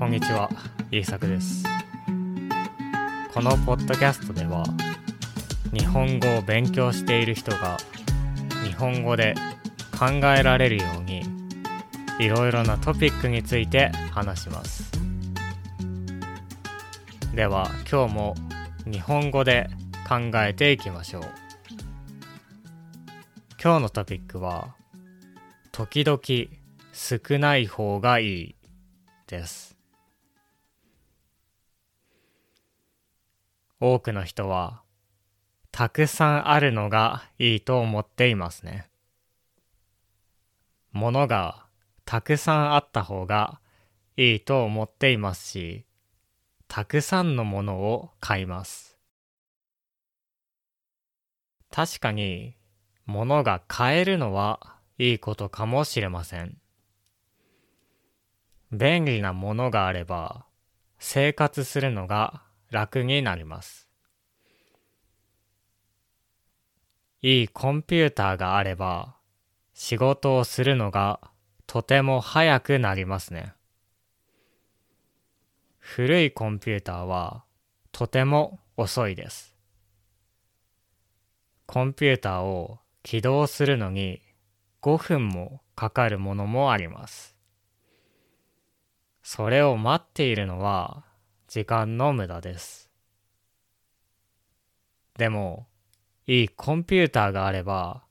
こんにちは、イーサクです。このポッドキャストでは、日本語を勉強している人が、日本語で考えられるように、いろいろなトピックについて話します。では、今日も日本語で考えていきましょう。今日のトピックは、時々少ない方がいいです。多くの人は、たくさんあるのがいいと思っていますね。ものがたくさんあった方がいいと思っていますし、たくさんのものを買います。確かに、ものが買えるのはいいことかもしれません。便利なものがあれば、生活するのが楽になります。いいコンピューターがあれば、仕事をするのがとても早くなりますね。古いコンピューターはとても遅いです。コンピューターを起動するのに5分もかかるものもあります。それを待っているのは時間の無駄です。でも、いいコンピューターがあれば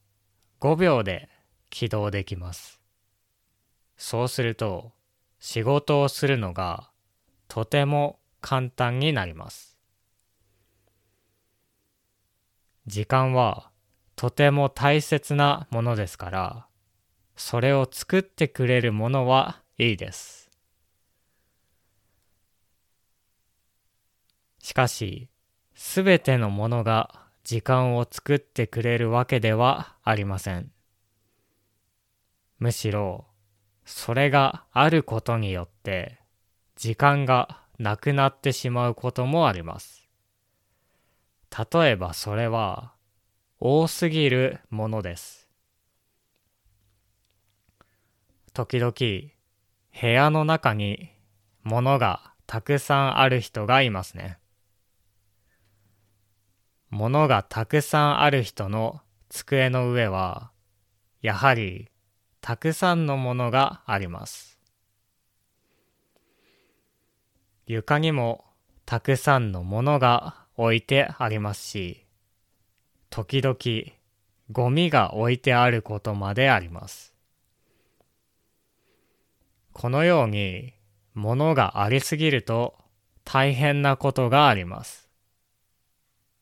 5秒で起動できます。そうすると仕事をするのがとても簡単になります。時間はとても大切なものですから、それを作ってくれるものはいいです。しかし、すべてのものが時間を作ってくれるわけではありません。むしろ、それがあることによって、時間がなくなってしまうこともあります。例えばそれは、多すぎるものです。時々、部屋の中に物がたくさんある人がいますね。物がたくさんある人の机の上は、やはりたくさんのものがあります。床にもたくさんのものが置いてありますし、時々ゴミが置いてあることまであります。このように物がありすぎると大変なことがあります。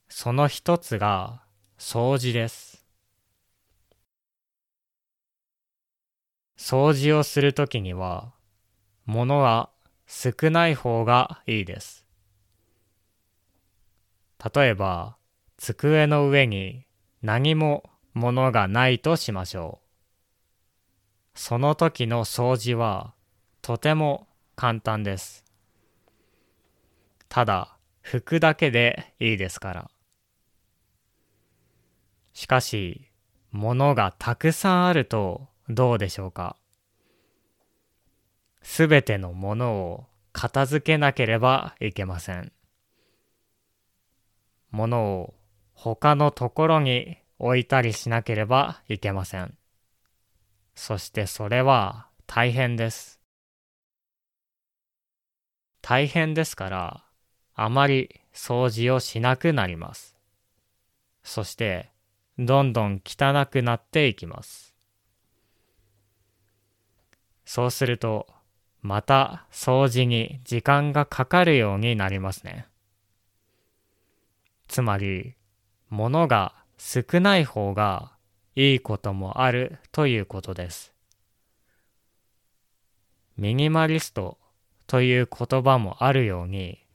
その一つが掃除です。掃除をするときには物は少ない方がいいです。例えば、机の上に何も物がないとしましょう。その時の掃除はとても簡単です。ただ、拭くだけでいいですから。しかし、物がたくさんあるとどうでしょうか？すべてのものを片付けなければいけません。物を他のところに置いたりしなければいけません。そしてそれは大変です。大変ですから、あまり掃除をしなくなります。そして、どんどん汚くなっていきます。そうすると、また掃除に時間がかかるようになりますね。つまり、物が少ない方がいいこともあるということです。ミニマリストという言葉もあるように、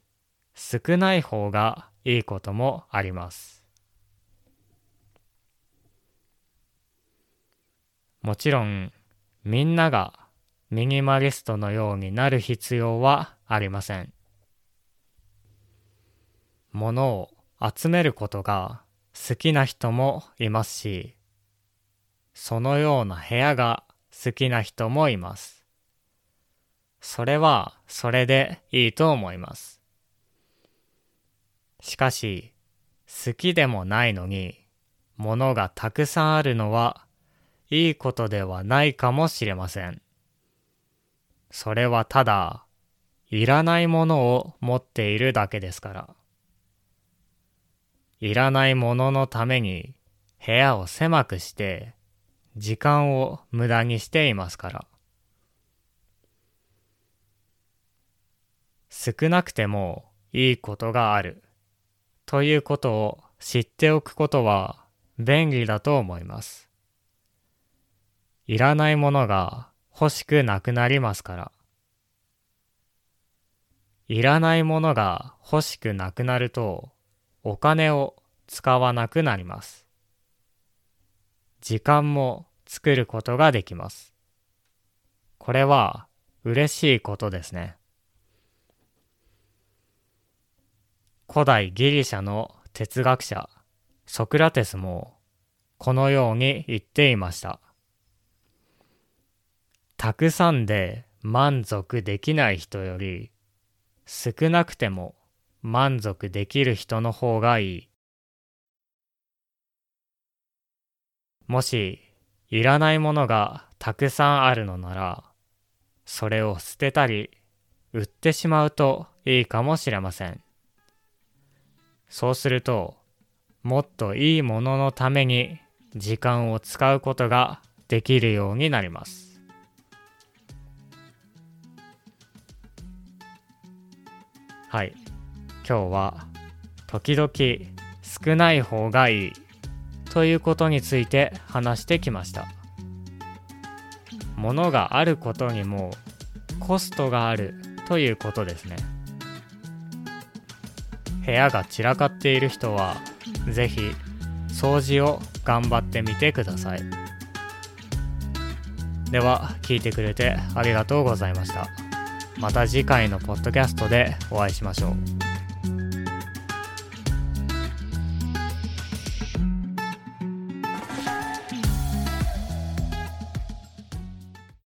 少ない方がいいこともあります。もちろん、みんながミニマリストのようになる必要はありません。物を集めることが好きな人もいますし、そのような部屋が好きな人もいます。それはそれでいいと思います。しかし、好きでもないのに、物がたくさんあるのはいいことではないかもしれません。それはただ、いらないものを持っているだけですから。いらないもののために部屋を狭くして時間を無駄にしていますから。少なくてもいいことがあるということを知っておくことは便利だと思います。いらないものが欲しくなくなりますから。いらないものが欲しくなくなるとお金を使わなくなります。時間も作ることができます。これは嬉しいことですね。古代ギリシャの哲学者ソクラテスもこのように言っていました。たくさんで満足できない人より少なくても満足できる人の方がいい。もしいらないものがたくさんあるのなら、それを捨てたり売ってしまうといいかもしれません。そうすると、もっといいもののために時間を使うことができるようになります。はい。今日は時々少ない方がいいということについて話してきました。ものがあることにもコストがあるということですね。部屋が散らかっている人は是非掃除を頑張ってみてください。では聞いてくれてありがとうございました。また次回のポッドキャストでお会いしましょう。